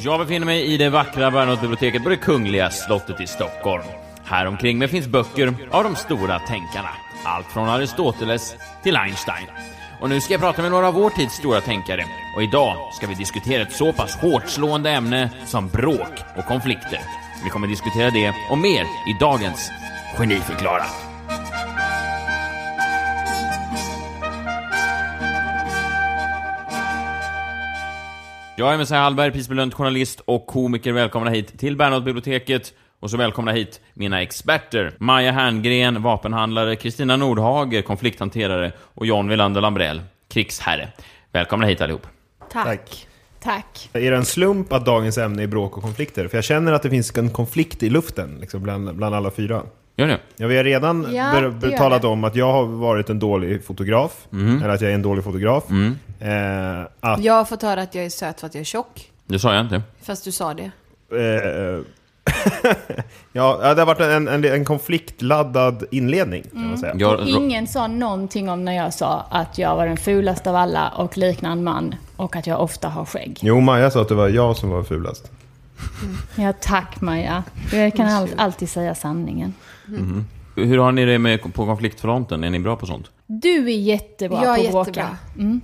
Jag befinner mig i det vackra Bernadottebiblioteket på det Kungliga slottet i Stockholm. Här omkring mig finns böcker av de stora tänkarna. Allt från Aristoteles till Einstein. Och nu ska jag prata med några av vår tids stora tänkare. Och idag ska vi diskutera ett så pass hårt slående ämne som bråk och konflikter. Vi kommer diskutera det och mer i dagens Geniförklarat. Jag är Messiah Hallberg, prisbelönt journalist och komiker. Välkomna hit till Bernadottebiblioteket. Och så välkomna hit mina experter. Maja Herngren, vapenhandlare, Kristina Nordhager, konflikthanterare och John Wilander Lambrell, krigsherre. Välkomna hit allihop. Tack. Tack. Tack. Är det en slump att dagens ämne är bråk och konflikter? För jag känner att det finns en konflikt i luften liksom, bland, bland alla fyra. Gör det? Ja, vi har redan Ja, ber- det gör talat det. om att jag har varit en dålig fotograf. Eller att jag är en dålig fotograf. Eh, att, Jag har fått höra att jag är söt för att jag är tjock. Det sa jag inte. Fast du sa det. eh, ja, det har varit en, en, en konfliktladdad inledning kan man säga. Jag, Ingen sa någonting om när jag sa att jag var den fulaste av alla och liknar en man och att jag ofta har skägg. Jo, Maja sa att det var jag som var fulast. Ja, tack Maja. Jag kan all, alltid säga sanningen. Hur har ni det med, på konfliktfronten? Är ni bra på sånt? Du är jättebra jag på är att bråka. jättebra. Mm.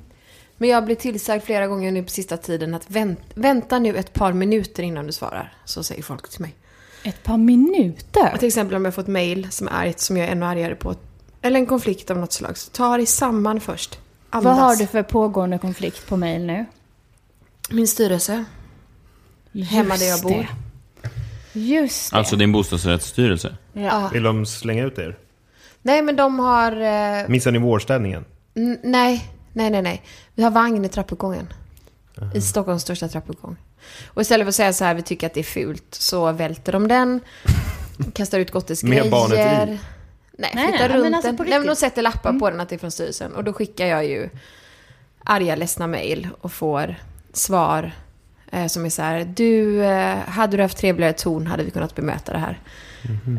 Men jag har blivit tillsagd flera gånger nu på sista tiden att vänt, vänta nu ett par minuter innan du svarar. Så säger folk till mig. Ett par minuter? Och till exempel om jag får ett mail som är argt som jag är ännu argare på. Eller en konflikt av något slag. Så ta dig samman först. Andas. Vad har du för pågående konflikt på mail nu? Min styrelse. Hemma där jag Just bor. det. Just det. Alltså din bostadsrättsstyrelse? Ja. Vill de slänga ut er? Nej men de har... Eh, Missar ni vårstädningen? n- nej, nej, nej, nej. Vi har vagn i trappuppgången. I Stockholms största trappuppgång. Och istället för att säga så här, vi tycker att det är fult, så välter de den. Kastar ut gottesgrejer. Med barnet i? Nej, Nej, flyttar nej, runt men alltså den. Nej, men de sätter lappar på den att det är från styrelsen. Och då skickar jag ju arga, ledsna mejl och får svar som är så här. Du, eh, hade du haft trevligare ton hade vi kunnat bemöta det här.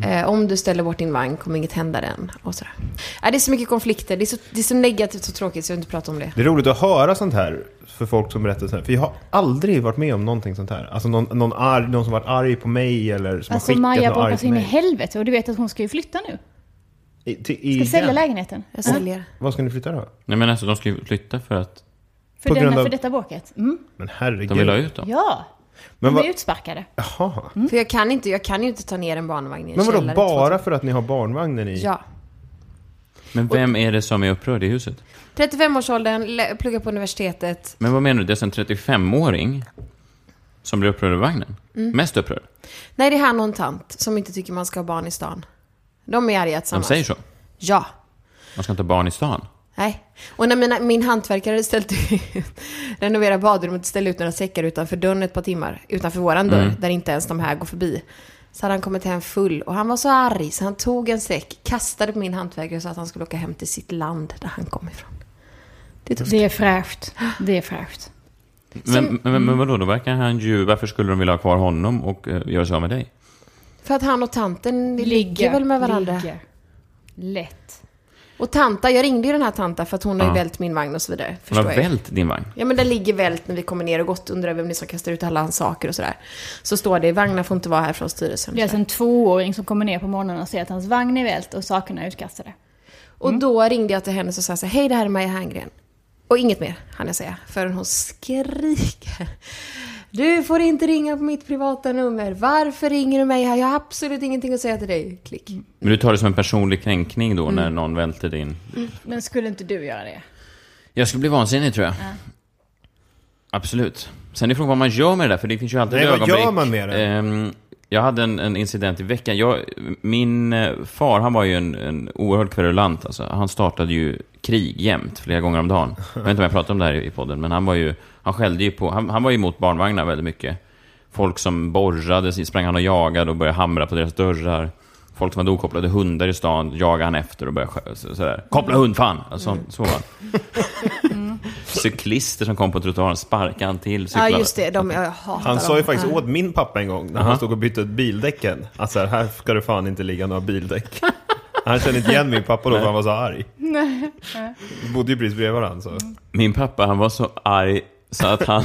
Eh, om du ställer bort din vagn kommer inget hända den. Och sådär. Eh, det är så mycket konflikter. Det är så, det är så negativt och tråkigt så jag vill inte prata om det. Det är roligt att höra sånt här för folk som berättar så här. För jag har aldrig varit med om någonting sånt här. Alltså någon, någon, arg, någon som varit arg på mig eller som Alltså har skickat Maja något argt så in i helvete och du vet att hon ska ju flytta nu. I, till, Ska igen. sälja lägenheten. Jag säljer. Vad ska ni flytta då? Nej men alltså de ska ju flytta för att För, På denna, grund av- för detta bråket. Mm. Men herregud. de vill ha ut dem. Ja. Men De vad- blir utsparkade. Jaha. För jag kan, inte, jag kan ju inte ta ner en barnvagn i en Men vadå, källare. bara för att ni har barnvagnen i? Ja. Men vem är det som är upprörd i huset? 35-årsåldern, lä- pluggar på universitetet. Men vad menar du? Det är en 35-åring som blir upprörd över vagnen? Mm. Mest upprörd? Nej, det är han och en tant som inte tycker man ska ha barn i stan. De är arga De tillsammans. säger så? Ja. Man ska inte ha barn i stan? Nej. Och när mina, min hantverkare hade ställt ut, renovera badrummet och ställa ut några säckar utanför dörren ett par timmar, utanför våran dörr, Mm. där inte ens de här går förbi. Så hade han kommit hem full och han var så arg så han tog en säck, kastade på min hantverkare sa att han skulle åka hem till sitt land där han kom ifrån. Det är tufft. Det är fräscht. Det är fräscht. Men, men, men vadå, då verkar han ju... Varför skulle de vilja ha kvar honom och uh, göra sig av med dig? För att han och tanten ligger, väl med varandra. Ligger. Lätt. Och tanta, jag ringde ju den här tanta för att hon har ju Ja. vält min vagn och så vidare. Hon Förstår har jag. vält din vagn? Ja men den ligger vält när vi kommer ner och gott undrar vem det är som kastar ut alla hans saker och sådär. Så står det, vagnar får inte vara här från styrelsen. Det är alltså en tvååring som kommer ner på morgonen och ser att hans vagn är vält och sakerna är utkastade. Och då ringde jag till henne och sa så här, hej det här är Maja Herngren. Och inget mer, hann jag säga, förrän hon skriker. Du får inte ringa på mitt privata nummer. Varför ringer du mig här? Jag har absolut ingenting att säga till dig. Klick. Men du tar det som en personlig kränkning då Mm. när någon välter din... Men skulle inte du göra det? Jag skulle bli vansinnig tror jag. Absolut. Sen är frågan vad man gör med det där, för det finns ju alltid Nej, vad gör man med det? Ehm, Jag hade en, en incident i veckan. Jag, min eh, far, han var ju en, en oerhört kverulant. Alltså. Han startade ju krig jämt, flera gånger om dagen. Jag vet inte om jag pratade om det här i podden, men han var ju, han skällde ju på, han, han var ju emot barnvagnar väldigt mycket. Folk som borrade, sprang han och jagade och började hamra på deras dörrar. Folk som hade okopplade hundar i stan jagade han efter och började sådär. Koppla hund fan! Alltså, Så var han. Cyklister som kom på trottoaren sparkade han till. Ja, cyklade. just det. De, jag hatar Han sa ju faktiskt Ja. åt min pappa en gång när han stod och bytte ut bildäcken. Att så här, här ska det fan inte ligga några bildäck. Han kände inte igen min pappa då för han var så arg. Vi bodde ju precis bredvid varandra. Så. Min pappa han var så arg så att han,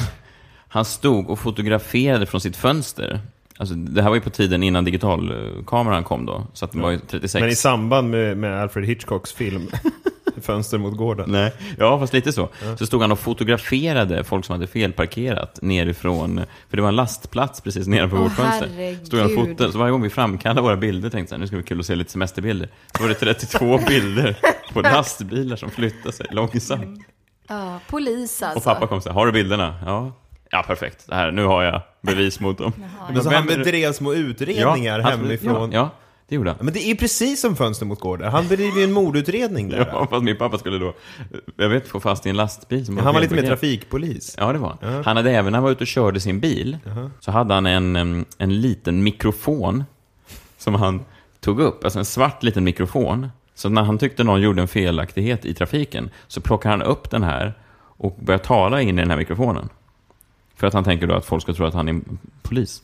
han stod och fotograferade från sitt fönster. Alltså, det här var ju på tiden innan digitalkameran kom då, så att den var ju 36. Men i samband med, med Alfred Hitchcocks film Fönster mot gården. Nej, ja fast lite så. Så stod han och fotograferade folk som hade felparkerat nerifrån, för det var en lastplats precis nedanför vårt fönster. herregud. Stod han och fotade, så varje gång vi framkallade våra bilder tänkte jag nu ska det bli kul att se lite semesterbilder. Så var det 32 bilder på lastbilar som flyttade sig långsamt. Ja, polis alltså. Och pappa kom så här, har du bilderna? Ja. Ja, perfekt. Det här, nu har jag bevis mot dem. Men så han bedrev små utredningar han- hemifrån. Ja, ja, det gjorde han. Men det är precis som Fönster mot gården. Han bedriver ju en mordutredning där. Ja, fast min pappa skulle då, jag vet, få fast i en lastbil. Som Han var lite mer trafikpolis. Ja, det var han. Han hade även, när han var ute och körde sin bil, så hade han en, em, en liten mikrofon som han tog upp, alltså en svart liten mikrofon. Så när han tyckte någon gjorde en felaktighet i trafiken så plockade han upp den här och började tala in i den här mikrofonen. För att han tänker då att folk ska tro att han är polis.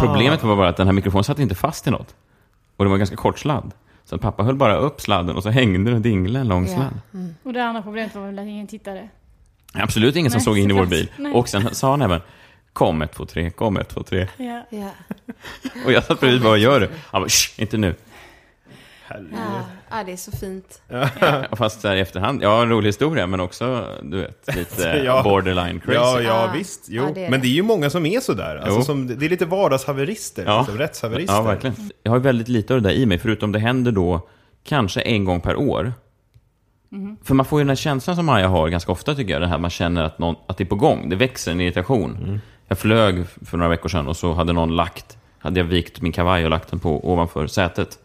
Problemet var bara att den här mikrofonen satt inte fast i något. Och det var en ganska kort sladd. Så att pappa höll bara upp sladden och så hängde den och dinglade en lång Ja. sladd. Och det andra problemet var väl att ingen tittade. Absolut ingen som Nej, såg in i vår bil. Nej. Och sen sa han även Kom 1, 2, 3, kom 1, 2, 3. Ja. Ja. Och jag satt bredvid, vad gör du? Han bara, inte nu. Ja. ja, det är så fint. Fast så här i efterhand, ja, en rolig historia, men också, du vet, lite Ja. borderline crazy. Ja, ja Ah. visst. Jo. Det är Men det. det är ju många som är sådär. Alltså, som, det är lite vardagshaverister, Ja. liksom, rättshaverister. Ja, verkligen. Jag har ju väldigt lite av det där i mig, förutom det händer då kanske en gång per år. För man får ju den här känslan som Maja har ganska ofta tycker jag, det här man känner att, någon, att det är på gång, det växer en irritation. Jag flög för några veckor sedan och så hade någon lagt, hade jag vikt min kavaj och lagt den på ovanför sätet.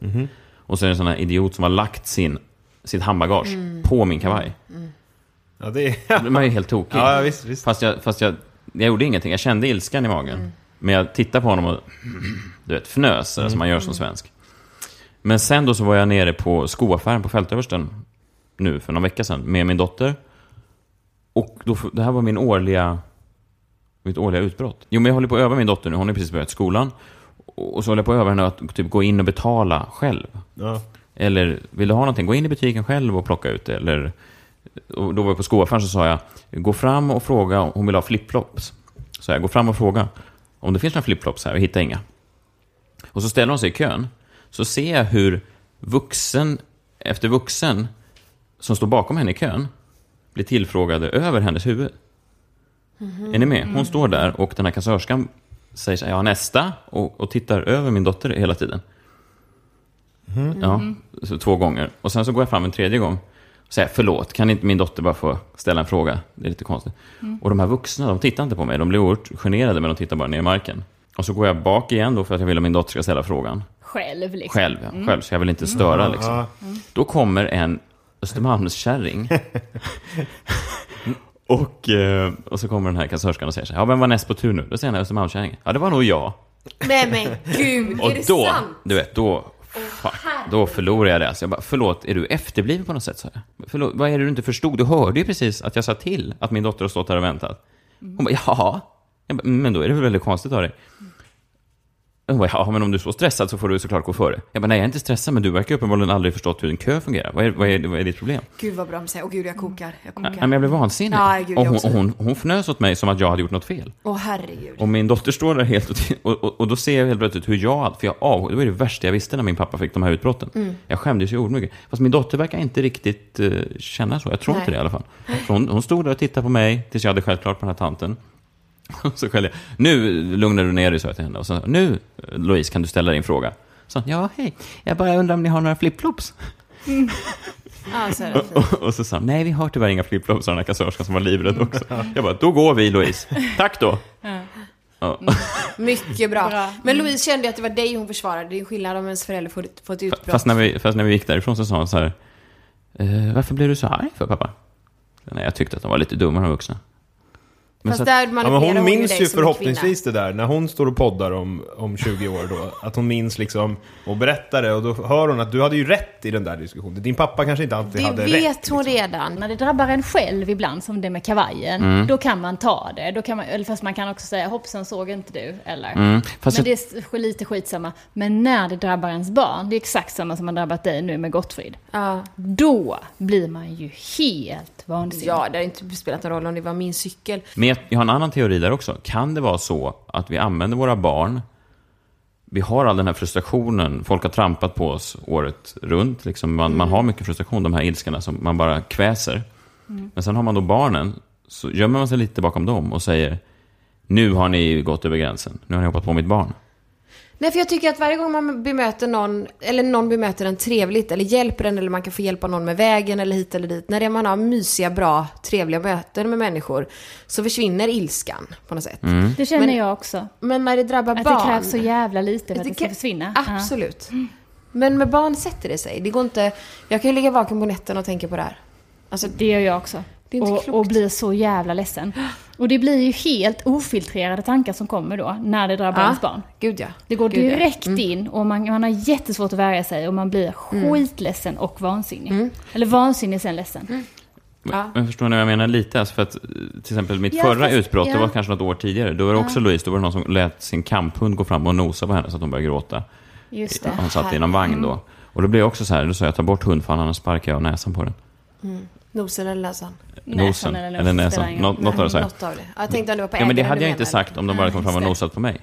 Och så är det en sån här idiot som har lagt sin, sitt handbagage på min kavaj. Ja, det är... Då blir man ju helt tokig. Ja, visst, visst. Fast, jag, fast jag, jag gjorde ingenting, jag kände ilskan i magen. Men jag tittade på honom och du vet, fnös, sådär som man gör som svensk. Men sen då så var jag nere på skoaffären på Fältöversten nu för någon vecka sedan med min dotter. Och då, det här var min årliga, mitt årliga utbrott. Jo, men jag håller på att öva min dotter nu, hon har precis börjat skolan. Och så håller jag på att öva henne att typ gå in och betala själv. Ja. Eller vill du ha någonting, gå in i butiken själv och plocka ut det. Eller, och då var jag på skoaffären så sa jag, gå fram och fråga om hon vill ha flipflops. Så jag, gå fram och fråga om det finns några flipflops här, jag hittar inga. Och så ställer hon sig i kön. Så ser jag hur vuxen efter vuxen som står bakom henne i kön blir tillfrågade över hennes huvud. Är ni med? Hon står där och den här kassörskan säger så här, ja nästa, och, och tittar över min dotter hela tiden. Ja, så två gånger. Och sen så går jag fram en tredje gång och säger förlåt, kan inte min dotter bara få ställa en fråga? Det är lite konstigt. Och de här vuxna, de tittar inte på mig. De blir oerhört generade, men de tittar bara ner i marken. Och så går jag bak igen då för att jag vill att min dotter ska ställa frågan. Själv liksom. Själv, ja. Själv, så jag vill inte störa liksom. Ja. Då kommer en Östermalmskärring. och, eh, och så kommer den här kassörskan och säger så här, ja vem var näst på tur nu? Då säger den här Östermalmskärringen, ja det var nog jag. Nej men gud, Och är det då, sant? du vet, då, fuck, då förlorar jag det. Alltså jag bara, förlåt, är du efterbliven på något sätt? Så jag. Förlåt, vad är det du inte förstod? Du hörde ju precis att jag sa till att min dotter har stått här och väntat. Hon bara. Jag bara, men då är det väl väldigt konstigt av dig. Hon bara, ja, men om du är så stressad så får du såklart gå före. Jag bara, nej jag är inte stressad, men du verkar uppenbarligen aldrig förstått hur en kö fungerar. Vad är, vad är, vad är ditt problem? Gud vad bra de säger, åh gud jag kokar, jag kokar. Nej, men jag blev vansinnig. Ja, gud, och hon, och hon, hon fnös åt mig som att jag hade gjort något fel. Åh herregud. Och min dotter står där helt och, och, och, då ser jag helt plötsligt hur jag, för jag av, det var det värsta jag visste när min pappa fick de här utbrotten. Mm. Jag skämdes ju ordmycket. Fast min dotter verkar inte riktigt uh, känna så, jag tror Nej. inte det i alla fall. Hon, hon stod där och tittade på mig tills jag hade skällt klart på den här tanten. Och så skällde jag, nu lugnar du ner dig, sa jag till henne. Och så, nu Louise, kan du ställa din fråga? Så, ja, hej, jag bara undrar om ni har några flipflops? Så är det fint. Och, och så sa han, nej vi har tyvärr inga flipflops, sa den här kassörskan som var livrädd också. Jag bara, då går vi Louise. Tack då. Ja. Mycket bra. Bra. Men Louise kände att det var dig hon försvarade. Det är en skillnad om ens förälder får, får ett utbrott. Fast när, vi, fast när vi gick därifrån så sa hon så här, eh, varför blev du så arg för pappa? Nej, jag tyckte att de var lite dummare än vuxna. Men Fast att- där Ja, men hon hon minns ju förhoppningsvis det där, när hon står och poddar om, om 20 år då, att hon minns liksom och berättar det och då hör hon att du hade ju rätt i den där diskussionen. Din pappa kanske inte alltid kvinna. hade Det rätt. vet hon liksom. redan. När det drabbar en själv ibland, som det med kavajen, Mm. då kan man ta det. Då kan man, eller fast man kan också säga hoppsan såg inte du, eller? Mm, fast Men det är lite skitsamma. Men när det drabbar ens barn, det är exakt samma som har drabbat dig nu med Gottfrid. Ja. Då blir man ju helt vansinnig. ja, det har inte spelat någon roll om det var min cykel. Men jag, jag har en annan teori där också. Kan det vara så att vi använder våra barn, vi har all den här frustrationen, folk har trampat på oss året runt, liksom. man, man har mycket frustration, de här ilskorna som man bara kväser. Men sen har man då barnen, så gömmer man sig lite bakom dem och säger nu har ni gått över gränsen, nu har ni hoppat på mitt barn. Nej, för jag tycker att varje gång man bemöter någon, eller någon bemöter en trevligt, eller hjälper den, eller man kan få hjälpa någon med vägen, eller hit eller dit. När det man har mysiga, bra, trevliga möten med människor, så försvinner ilskan på något sätt. Det känner Men- jag också. Men när det drabbar Att barn... det krävs så jävla lite för att det ska försvinna. Absolut. Men med barn sätter det sig. Det går inte... Jag kan ju ligga vaken på nätterna och tänka på det här. Alltså, Det gör jag också. Det är inte och, och blir så jävla ledsen. Och det blir ju helt ofiltrerade tankar som kommer då, när det drabbar ens barn. Gud ja. Det går Gud, ja. direkt in och man, man har jättesvårt att värja sig och man blir skitledsen och vansinnig. Eller vansinnig sen ledsen. Ja. Men förstår ni vad jag menar lite? Alltså för att, till exempel mitt Ja, förra fast- utbrott, det ja. var kanske något år tidigare. Då var det också Louise, då var det någon som lät sin kamphund gå fram och nosa på henne så att hon började gråta. Just det. Han satt i någon vagn då. Och då blev jag också så här, då sa jag ta bort hundfan, annars sparkar jag näsan på den. Nosen eller näsan? Nosen, eller näsan. Nå- något av det så här. Något av det. Ja, Jag tänkte om det var på Ja, men det hade jag inte sagt om de bara kom fram och nosat på mig.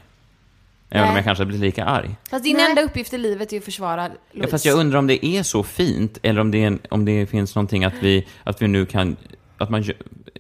Även om Nej. jag kanske blivit lika arg. Fast din Nej. enda uppgift i livet är att försvara Louise. Ja, fast jag undrar om det är så fint, eller om det, är en, om det finns någonting att vi, att vi nu kan... Att man,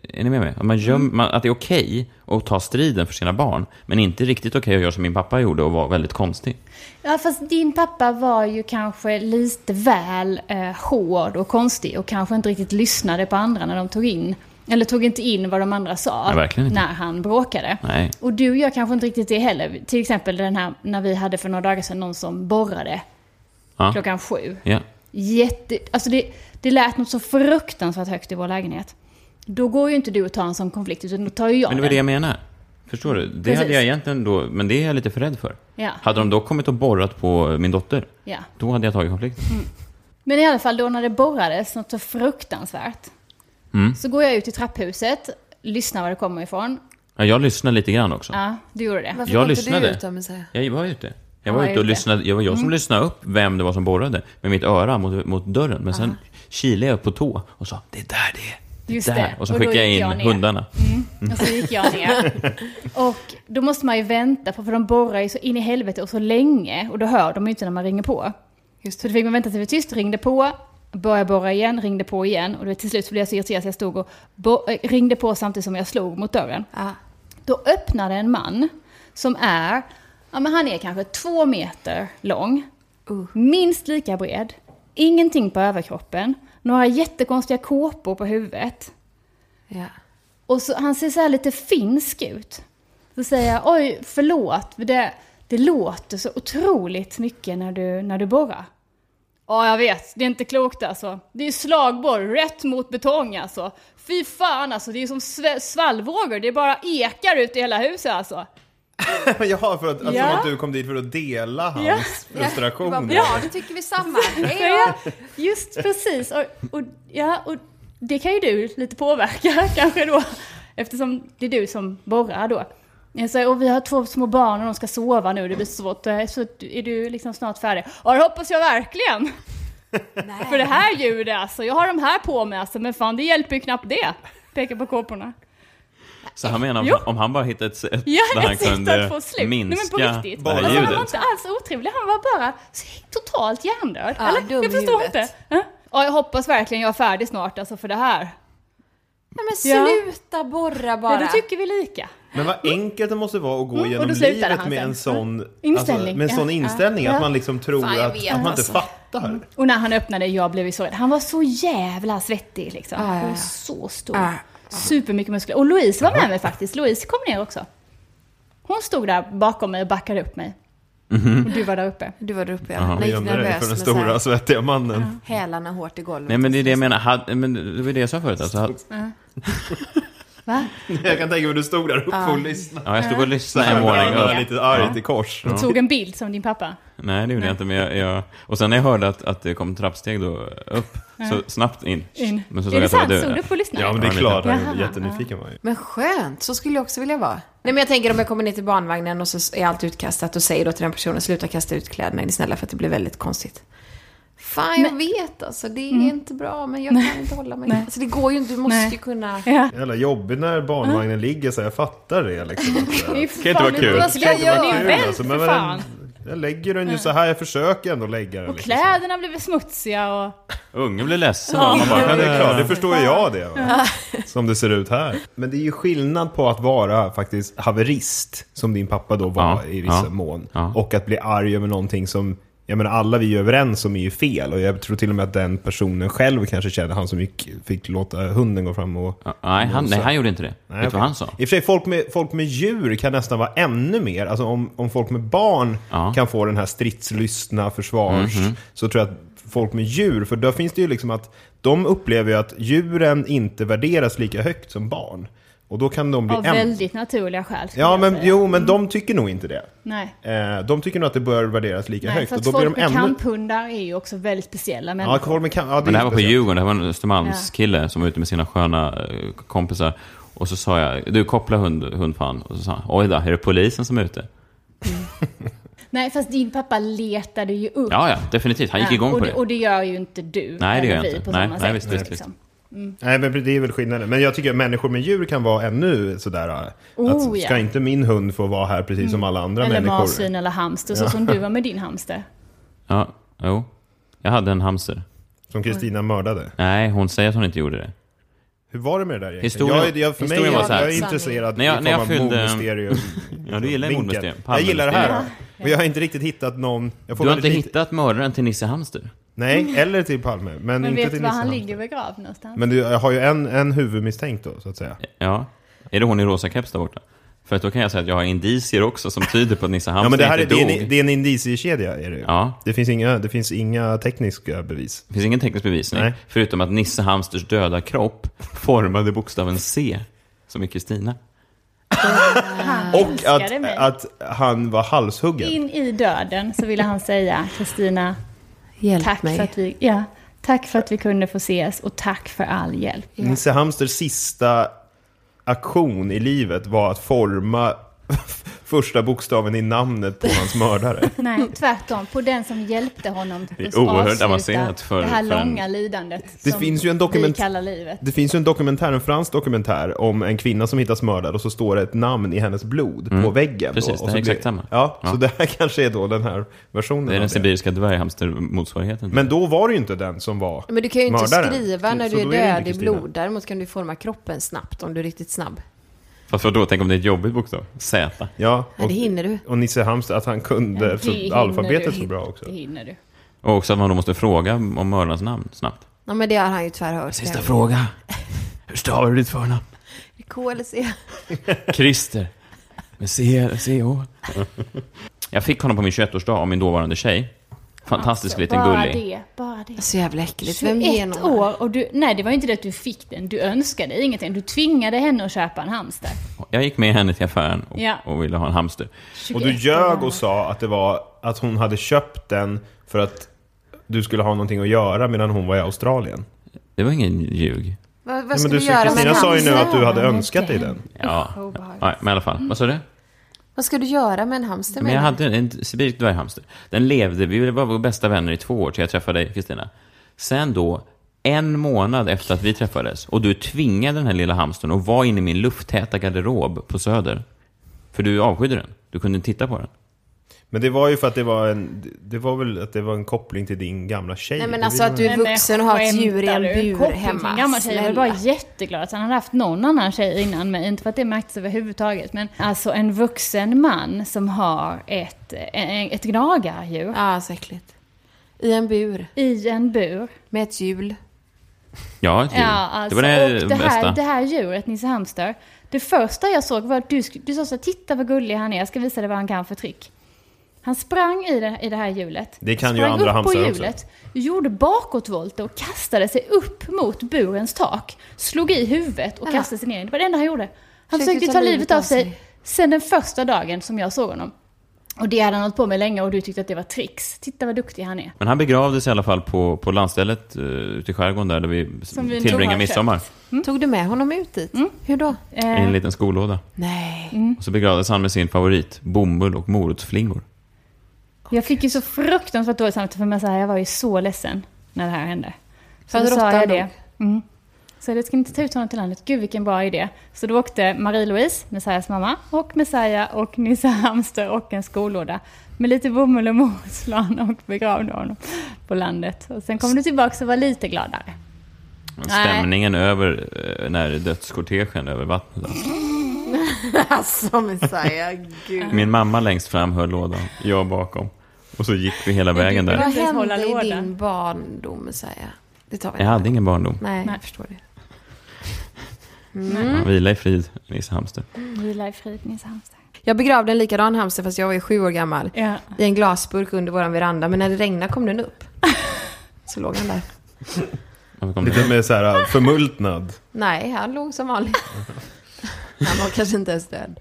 är ni med mig? Att, man göm, Mm. man, att det är okej att ta striden för sina barn, men inte riktigt okej att göra som min pappa gjorde och vara väldigt konstig. Ja, fast din pappa var ju kanske lite väl eh, hård och konstig och kanske inte riktigt lyssnade på andra när de tog in, eller tog inte in vad de andra sa inte. när han bråkade. Nej. Och du gör kanske inte riktigt det heller. Till exempel den här, när vi hade för några dagar sedan någon som borrade Ja. klockan sju. Ja. Jätte, alltså det, det lät något så fruktansvärt högt i vår lägenhet. Då går ju inte du att ta en sån konflikt, utan då tar ju jag Men det var det jag menade. Förstår du? Det Precis. hade jag egentligen då, men det är jag lite för rädd för. Ja. Hade de då kommit och borrat på min dotter, Ja. då hade jag tagit konflikten. Men i alla fall då när det borrades något så fruktansvärt. Mm. Så går jag ut i trapphuset, lyssnar var det kommer ifrån. Ja, jag lyssnade lite grann också. Ja, du gjorde det. Varför Jag lyssnade. Du men säga? Jag var ute. Jag Ja, var jag ute och lyssnade. Jag var jag Mm. som lyssnade upp vem det var som borrade med mitt öra mot, mot dörren. Men sen kilade jag upp på tå och sa det är där det är. Just där. det. Och så skickade jag in jag hundarna. Och så gick jag ner. Och då måste man ju vänta på, för de borrar ju så in i helvete och så länge. Och då hör de ju inte när man ringer på. Just Så då fick man vänta till det var tyst, ringde på, började borra igen, ringde på igen. Och då till slut så blev jag så irriterad så jag stod och äh, ringde på samtidigt som jag slog mot dörren. Ja. Då öppnade en man som är, ja men han är kanske två meter lång, Uh. minst lika bred, ingenting på överkroppen, några jättekonstiga kåpor på huvudet. Ja. Och så, han ser så här lite finsk ut. Så säger jag, oj förlåt, det, det låter så otroligt mycket när du, när du borrar. Ja, jag vet. Det är inte klokt alltså. Det är slagborr, rätt mot betong alltså. Fy fan alltså, det är som svallvågor. Det bara ekar ut i hela huset alltså. Jaha, för att, alltså, Ja. att du kom dit för att dela hans Ja. frustration. Bra, då tycker vi samma. Ja, just precis. Och, och, ja, och det kan ju du lite påverka kanske då. Eftersom det är du som borrar då. Jag säger, och vi har två små barn och de ska sova nu, det blir svårt. Eh, Så är du liksom snart färdig? Ja, det hoppas jag verkligen. För det här ljudet alltså, jag har de här på mig alltså, men fan det hjälper ju knappt det. Pekar på kåporna. Så han menar Jo. om han bara hittade ett sätt Ja, där han kunde slut. Nej, men på minska riktigt. det här Alltså, han var inte alls otrevlig, han var bara totalt hjärndöd. Ja, Eller? Jag förstår huvudet. inte. Ja. Ja, jag hoppas verkligen jag är färdig snart alltså för det här. Nej, men Ja. sluta borra bara. Ja, då tycker vi lika. Men vad enkelt det måste vara att gå Mm, genom livet han med sen. en sån Inställning, Alltså, med en sån ja. inställning, Ja. att man liksom tror Fan, att, att man alltså. inte fattar. Och när han öppnade, jag blev ju så rädd. Han var så jävla svettig liksom. Ja, ja, ja. Och så stor. Ja. Supermycket muskler. Och Louise var med mig faktiskt. Louise kom ner också. Hon stod där bakom mig och backade upp mig. Och du var där uppe. Du var där uppe, ja. Jaha. Lite Gömde dig nervös för den stora här svettiga mannen. hälarna hårt i golvet. Nej men det är det jag menar, men det var det jag sa förut alltså. Va? Jag kan tänka mig du stod där uppe och lyssnade. Ja, jag stod och lyssnade en morgon. och- lite argt i kors. Tog en bild som din pappa. Nej, det gjorde jag inte. Men jag, jag, och sen när jag hörde att, att det kom trappsteg då upp, så snabbt in. In. Men så såg är jag det sant? Såg du. du på lyssnaren? Ja, men det är Ja, klart. Jag är jättenyfiken var jag. Men skönt, så skulle jag också vilja vara. Nej men jag tänker om jag kommer ner till barnvagnen och så är allt utkastat och säger då till den personen sluta kasta ut kläderna, är ni snälla för att det blir väldigt konstigt. Fan jag vet alltså, det är inte bra men jag kan inte hålla mig. Alltså det går ju inte, du måste Nej. ju kunna... Ja. Jävla jobbigt när barnvagnen ligger så jag fattar det liksom. Det kan inte vara kul. Vad ska det jag kan inte vara göra? alltså, men vad fan. Jag lägger den ju så här, jag försöker ändå lägga den. Och liksom. kläderna blev smutsiga och... Ungen blev ledsen. och Man bara, Ja, det är klart, det förstår ju jag det. Va? Som det ser ut här. Men det är ju skillnad på att vara faktiskt haverist, som din pappa då var Ja, i vissa ja, mån. ja. Och att bli arg över någonting som, jag menar alla vi är överens om är ju fel. Och jag tror till och med att den personen själv kanske kände, han som gick, fick låta hunden gå fram och... Ja, nej, han, nej, han gjorde inte det. Nej, Vet du okej. vad han sa? I och för sig, folk med, folk med djur kan nästan vara ännu mer. Alltså om, om folk med barn Ja. Kan få den här stridslystna försvars, så tror jag att folk med djur, för då finns det ju liksom att de upplever ju att djuren inte värderas lika högt som barn. Och då kan de bli Av väldigt naturliga skäl. Ja, men säga. jo, men de tycker nog inte det. Nej. Eh, de tycker nog att det bör värderas lika Nej, högt. för Och att då blir folk de med ännu... kamphundar är ju också väldigt speciella Ja, människor. folk med kamp... Ja, Men det här var på. Djurgården, det här var en Östermalmskille som var ute med sina sköna eh, kompisar. Och så sa jag, du koppla hund, hundfan. Och så sa han, oj då, är det polisen som är ute? Nej, fast din pappa letade ju upp. Ja, ja, definitivt. Han gick Ja, igång och på det. det. Och det gör ju inte du. Nej, det gör jag inte. På Nej, samma nej, sätt, visst, visst, liksom. Nej, men det är väl skillnaden. Men jag tycker att människor med djur kan vara ännu sådär. äh, Oh, att, ja. ska inte min hund få vara här precis som alla andra Eller människor? marsvin eller hamster, så som du var med din hamster. Ja, jo. Jag hade en hamster. Som Kristina mördade. Nej, hon säger att hon inte gjorde det. Hur var det med det där egentligen? Historien- jag, jag, för mig, var jag, så här. jag är intresserad När jag- när jag fyllde-. Ja, du gillar mordmysterium. Jag gillar det här. Men jag har inte riktigt hittat någon... Jag får Du har inte lite- hittat mördaren till Nisse Hamster? Nej, eller till Palme. Men, Men inte vet till du var han ligger begravd någonstans? Men du, jag har ju en, en huvudmisstänkt då, så att säga. Ja. Är det hon i rosa keps där borta? För att då kan jag säga att jag har indicier också som tyder på att Nisse Hamster Ja, men det här är, inte det är, dog. en, det är en indiciekedja, är det ju. Ja. Det finns, inga, det finns inga tekniska bevis. Det finns ingen teknisk bevisning, Nej. förutom att Nisse Hamsters döda kropp formade bokstaven C, som i Kristina. Och älskade mig. att, att han var halshuggen. In i döden så ville han säga, Kristina, Hjälp tack mig. för, att vi, ja, tack för att vi kunde få ses och tack för all hjälp. Nisse Hamsters sista aktion i livet var att forma första bokstaven i namnet på hans mördare. Nej, tvärtom. På den som hjälpte honom Det är att oerhört avsluta avancerat för- det här för en- långa lidandet Det som finns ju en dokument- vi kallar livet. Det finns ju en dokumentär, en fransk dokumentär om en kvinna som hittas mördad och så står det ett namn i hennes blod på väggen. Mm. Precis, och, och det så är exakt samma. Ja, Ja. så det här kanske är då den här versionen Det är den sibiriska dvärghamster-motsvarigheten. Men då var det ju inte den som var Men du kan ju inte mördaren. skriva när Så du är död i blod. Däremot kan du forma kroppen snabbt om du är riktigt snabb. Fast vadå, tänk om det är ett jobbigt bokstav? Z. Ja, Ja, och, det hinner du. och Nisse Hamster, att han kunde hinner alfabetet du. så bra också. Det hinner du. Och också att man då måste fråga om mördarens namn snabbt. Ja, men det har han ju tyvärr hört. Sista fråga. Hur stavar du ditt förnamn? K eller C? Christer. Med C eller C-H. Jag fick honom på min 21-årsdag av min dåvarande tjej. Fantastisk Alltså, liten bara gullig. det, bara det. Så jävla äckligt. Vem 21 ger någon år och du, nej det var inte det att du fick den, du önskade ingenting. Du tvingade henne att köpa en hamster. Jag gick med henne till affären och, Ja. och ville ha en hamster. Och du 21 ljög och sa att det var att hon hade köpt den för att du skulle ha någonting att göra medan hon var i Australien. Det var ingen ljug. Vad, vad Ja, ska men du, du, göra med Kristina en sa ju nu att du hade önskat dig den. Ja. obehagligt. ja men i alla fall. Vad sa du? Vad ska du göra med en hamster? Men jag hade en sibirisk dvärghamster. Den levde, vi var våra bästa vänner i två år till jag träffade dig, Kristina. Sen då, en månad efter att vi träffades, och du tvingade den här lilla hamstern att vara inne i min lufttäta garderob på Söder. För du avskydde den. Du kunde inte titta på den. Men det var ju för att det var en... Det var väl att det var en koppling till din gamla tjej. Nej men alltså att du är vuxen och har ett djur i en bur till en hemma. gammal tjej. Jag är bara jätteglad att han hade haft någon annan tjej innan mig. Inte för att det märktes överhuvudtaget. Men alltså en vuxen man som har ett, ett gnagardjur Ja, så äckligt. I en bur. i en bur. Med ett hjul. Ja, ett djur. Ja, alltså, det var det, och det bästa. här, det här djuret, Nisse Hamster. Det första jag såg var att du, du sa så titta vad gullig han är, jag ska visa dig vad han kan för trick. Han sprang i det, i det här hjulet. Det kan ju sprang andra upp på hamstrar också. hjulet, gjorde bakåtvolter och kastade sig upp mot burens tak. Slog i huvudet och Ja. kastade sig ner. Det var det enda han gjorde. Han Försökte försökte ta ta livet livet av sig sig. sen den första dagen som jag såg honom. Och det hade han hållit på med länge och du tyckte att det var tricks. Titta vad duktig han är. Men han begravdes i alla fall på, på landstället uh, ute i skärgården där, där vi Som vi tillbringar midsommar. Tog du med honom ut dit? Hur då? I en liten skolåda. Nej. Och så begravdes han med sin favorit, bomull och morotsflingor. Jag fick ju så fruktansvärt dåligt samvete för mig så här, jag var ju så ledsen när det här hände. Så då sa jag det. Mm. Så jag ska inte ta ut honom till landet. Gud vilken bra idé. Så då åkte Marie-Louise, Messiahs mamma, och Messiah och Nisse Hamster och en skolåda med lite bomull och morotsflan och begravde honom på landet. Och sen kom du tillbaka och var lite gladare. Men Nej. Stämningen över uh, när dödskortegen över vattnet. Alltså Messiah, gud. Min mamma längst fram höll lådan, jag bakom. Och så gick vi hela vägen där. Vad hände i din barndom Messiah? Det tar vi Jag hade ingen barndom. Nej, Nej. jag förstår det. Ja, vila i frid, Nisse Hamster. Vila i frid, Nisse Hamster. Jag begravde en likadan hamster fast jag var ju sju år gammal. Ja. I en glasburk under våran veranda. Men när det regnade kom den upp. Så låg han där. Lite med så här förmultnad. Nej, han låg som vanligt. Han var kanske inte ens död.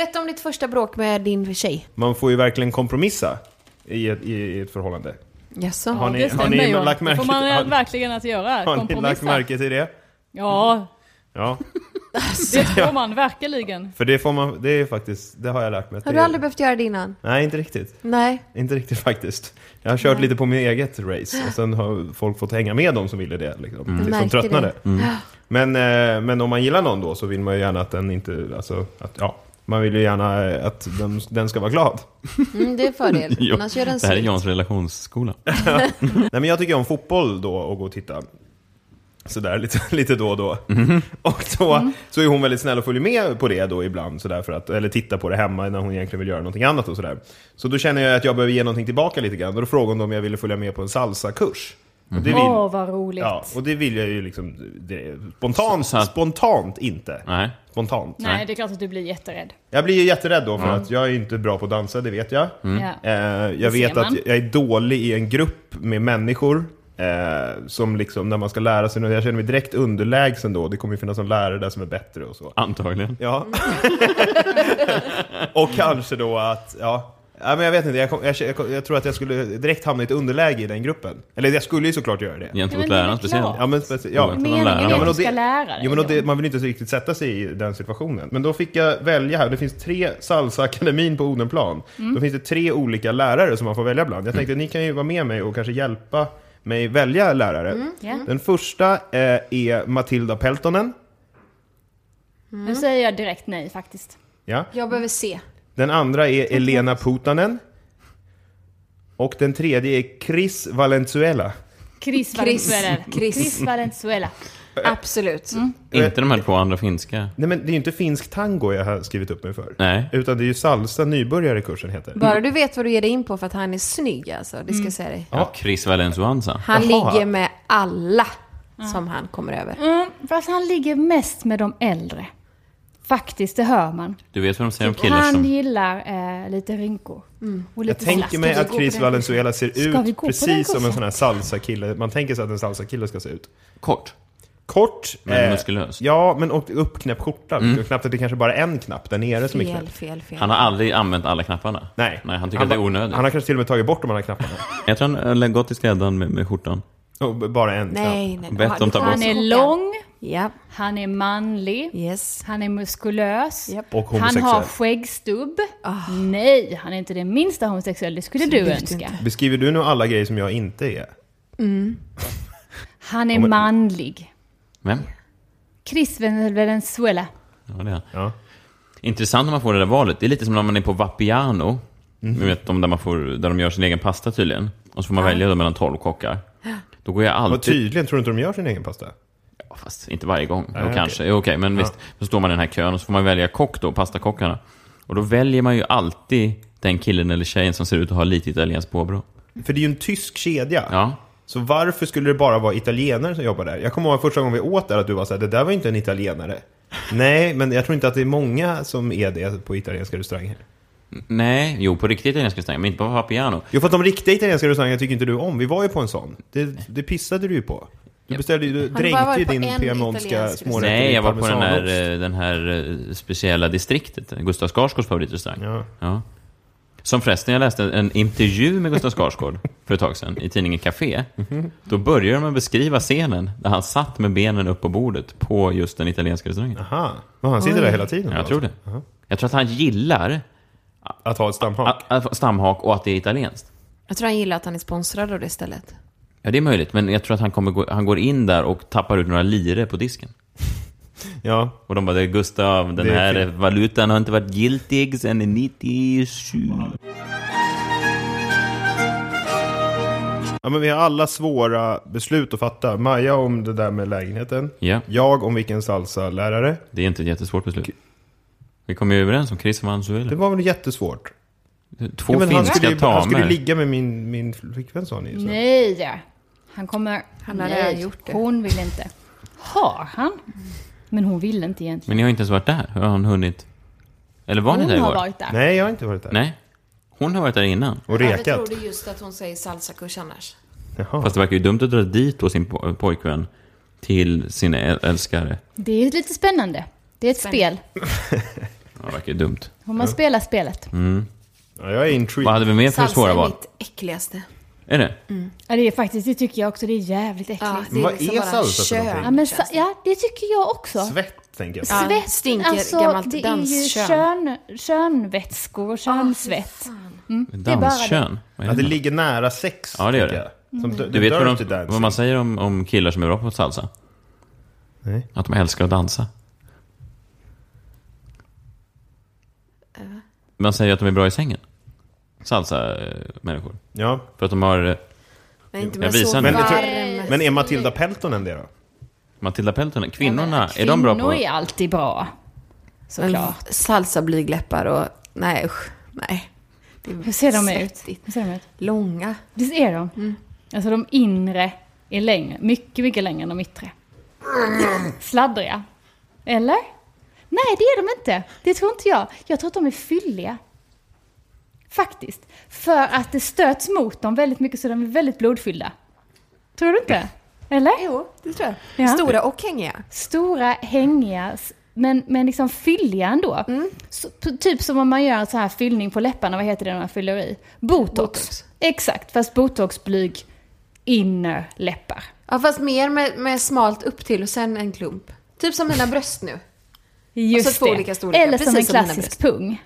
Berätta om ditt första bråk med din tjej. Man får ju verkligen kompromissa i ett, i, i ett förhållande. Jaså? Har ni, Det har ni ju. lagt märke får man har, verkligen att göra. har ni lagt Kompromissa. märke till det? Ja, Ja, det får man verkligen. för det får man, det är faktiskt, det har jag lärt mig. Har du aldrig behövt göra det innan? Nej, inte riktigt. Nej. Inte riktigt faktiskt. Jag har kört lite på mitt eget race och sen har folk fått hänga med dem som ville det. Liksom, tills de Märker tröttnade. det. Men, eh, men om man gillar någon då så vill man ju gärna att den inte, alltså, att, ja, man vill ju gärna att den, den ska vara glad. Mm, det är fördel. Jo, Annars gör den det här är. Jans relationsskola. Nej men jag tycker om fotboll då och gå och titta. Sådär lite, lite då och då. Och då så är hon väldigt snäll och följer med på det då ibland, sådär för att, eller tittar på det hemma när hon egentligen vill göra någonting annat och sådär. Så då känner jag att jag behöver ge någonting tillbaka lite grann. Och då frågade hon om jag ville följa med på en salsa-kurs. Vill, Åh, vad roligt. ja, och det vill jag ju liksom, det, spontant, Så- så- spontant inte. Nej. Spontant. Nej, det är klart att du blir jätterädd. Jag blir ju jätterädd då för att jag är inte bra på att dansa, det vet jag. Ja. Eh, jag Det vet att jag är dålig i en grupp med människor. Eh, som liksom, när man ska lära sig något, jag känner mig direkt underlägsen då. Det kommer ju finnas någon lärare där som är bättre och så. Antagligen. Ja. och kanske då att, ja. Ja, men jag vet inte, jag, kom, jag, jag, jag tror att jag skulle direkt hamna i ett underläge i den gruppen. Eller jag skulle ju såklart göra det. Ja, Gentemot är läraren speciellt. Ja, men, speci- ja. Meningen är Ja, att men du ska det- lära dig. Jo, men det, man vill inte så riktigt sätta sig i den situationen. Men då fick jag välja här. Det finns tre Salsa-akademin på Odenplan. Då finns det tre olika lärare som man får välja bland. Jag tänkte att ni kan ju vara med mig och kanske hjälpa mig välja lärare. Ja. Den första eh, är Matilda Peltonen. Nu säger jag direkt nej faktiskt. Ja. Jag behöver se. Den andra är Elena Putanen. Och den tredje är Chris Valenzuela. Chris Chris. Valenzuela. Chris. Chris Valenzuela. Absolut. Inte de här två andra finska. Nej men det är ju inte finsk tango jag har skrivit upp mig för. Nej. Utan det är ju salsa nybörjarekursen heter. Bara du vet vad du ger dig in på för att han är snygg alltså. Det ska jag säga dig. Ja, Chris Valenzuanza. Han Jaha. ligger med alla som han kommer över. Mm, fast han ligger mest med de äldre. Faktiskt, det hör man. Du vet vad de säger om killar Han som... gillar eh, lite rynkor. Och Jag lite tänker mig att Chris Valenzuela ser ut precis som en sån här salsa-kille. Man tänker sig att en salsa-kille ska se ut. Kort. Kort. Men muskulös. Ja, men och uppknäppt skjorta. Mm. Knappt att det kanske bara är en knapp där nere som är Fel, knäppt. fel, fel. Han har aldrig använt alla knapparna. Nej. Nej, han tycker att det är onödigt. Han har kanske till och med tagit bort de här knapparna. Jag tror han har gått till skräddaren med, med skjortan. Och bara en Nej, nej. Bett om ta kommer bort. Han är lång, Ja, han är manlig, yes. han är muskulös, Japp. Och han har skäggstubb. Nej, han är inte det minsta homosexuell. Det skulle du Absolut önska. inte. Beskriver du nu alla grejer som jag inte är? Han är men- manlig. Vem? Chris Valenzuela. Ja, det är. Ja. Intressant när man får det där valet. Det är lite som när man är på Vapiano. Du vet, de där, man får, där de gör sin egen pasta tydligen. Och så får man välja då mellan 12 kockar. Då går jag Vad alltid... tydligen, tror du inte de gör sin egen pasta? Ja, fast inte varje gång. Okej. kanske. Okej, men visst. Så står man i den här kön och så får man välja kock då, pastakockarna. Och då väljer man ju alltid den killen eller tjejen som ser ut att ha lite italienskt påbrå. För det är ju en tysk kedja. Ja. Så varför skulle det bara vara italienare som jobbar där? Jag kommer ihåg första gången vi åt där att du var såhär, det där var inte en italienare. Nej, men jag tror inte att det är många som är det på italienska restauranger. Nej, jo på riktigt italienska restauranger, men inte på Papiano. Jo, för att de riktiga italienska restaurangerna tycker inte du om. Vi var ju på en sån. Det, det pissade du ju på. Du beställde ju, du dränkte din italiensk smårätter Nej, jag var på den här, eh, den här eh, speciella distriktet, Gustav Skarsgårds favoritrestaurang. Ja. Ja. Som förresten, jag läste en intervju med Gustav Skarsgård för ett tag sedan i tidningen Café. Då började de med att beskriva scenen där han satt med benen upp på bordet på just den italienska restaurangen. Aha. Men han sitter där hela tiden? Jag då, tror det. alltså? Jag tror att han gillar Att ha ett stamhak? att, att, stamhak och att det är italienskt. Jag tror han gillar att han är sponsrad av det stället. Ja, det är möjligt, men jag tror att han, kommer gå, han går in där och tappar ut några lire på disken. Ja. Och de bara, "Det är Gustav, den Det är här fel. valutan har inte varit giltig sedan 97. ja, men vi har alla svåra beslut att fatta. Maja om det där med lägenheten. Ja, Jag om vilken salsa-lärare. det är inte ett jättesvårt beslut. Vi kom ju överens om Chris Det Mansueli. var väl jättesvårt? Två Ja, men han, skulle, finska ju- han skulle ligga med min, min flickvän sa ni. Så. Nej! Han kommer... Han har Nej, redan gjort det. Hon vill inte. Har han? Men hon vill inte egentligen. Men ni har inte ens varit där. Hur har han hunnit? Eller var ni Hon där har igår? varit där. Nej, jag har inte varit där. Nej. Hon har varit där innan. Och rekat. tror du just att hon säger salsakurs annars? Jaha. Fast det verkar ju dumt att dra dit då sin po- pojkvän till sin äl- älskare. Det är lite spännande. Det är ett Spännande. spel. Ja, det verkar ju dumt. Hon man spelar spelet. Ja, jag är intrigued. Vad hade vi mer för Salsa svåra är val? mitt äckligaste. Är det? Ja, det är faktiskt, det tycker jag också, det är jävligt äckligt. Ja, Ja, det är Vad liksom är bara salsa för kön, någonting? men, sa, det. ja, det tycker jag också. Svett, tänker jag. Ja. Svett, stinker gammalt det är ju danskön. kön, könvätskor och könsvett. Mm, det är bara det. Danskön? Vad är Ja, det det? ligger nära sex, Ja, det gör tänker jag. Som Du vet vad, dirty de, dancing. vad man säger om, om killar som är bra på salsa? Nej. Att de älskar att dansa. Man säger att de är bra i sängen. Salsa-människor. Ja. För att de har... eh, Nej, inte Jag med visar så nu. Men, varm... men är Matilda Peltonen det då? Matilda Peltonen, kvinnorna, är de bra på... Kvinnor är alltid bra. Såklart. Salsa blygläppar och... Nej usch. Nej. Hur ser de ut? Hur ser de ut? Långa. Visst är de? Alltså de inre är längre, mycket, mycket längre än de yttre. Sladdriga. Eller? Nej, det är de inte. Det tror inte jag. Jag tror att de är fylliga. Faktiskt. För att det stöts mot dem väldigt mycket så de är väldigt blodfyllda. Tror du inte? Eller? Jo, det tror jag. Ja. Stora och hängiga. Stora, hängiga, men, men liksom fylliga ändå. Så, p- typ som om man gör en så här fyllning på läpparna, vad heter det när man fyller i? Botox. Botox. Exakt, fast botoxblyg innerläppar. Ja, fast mer med, med smalt upp till och sen en klump. Typ som mina bröst nu. Just Alltså två det. olika storlekar, Eller som en klassisk pung.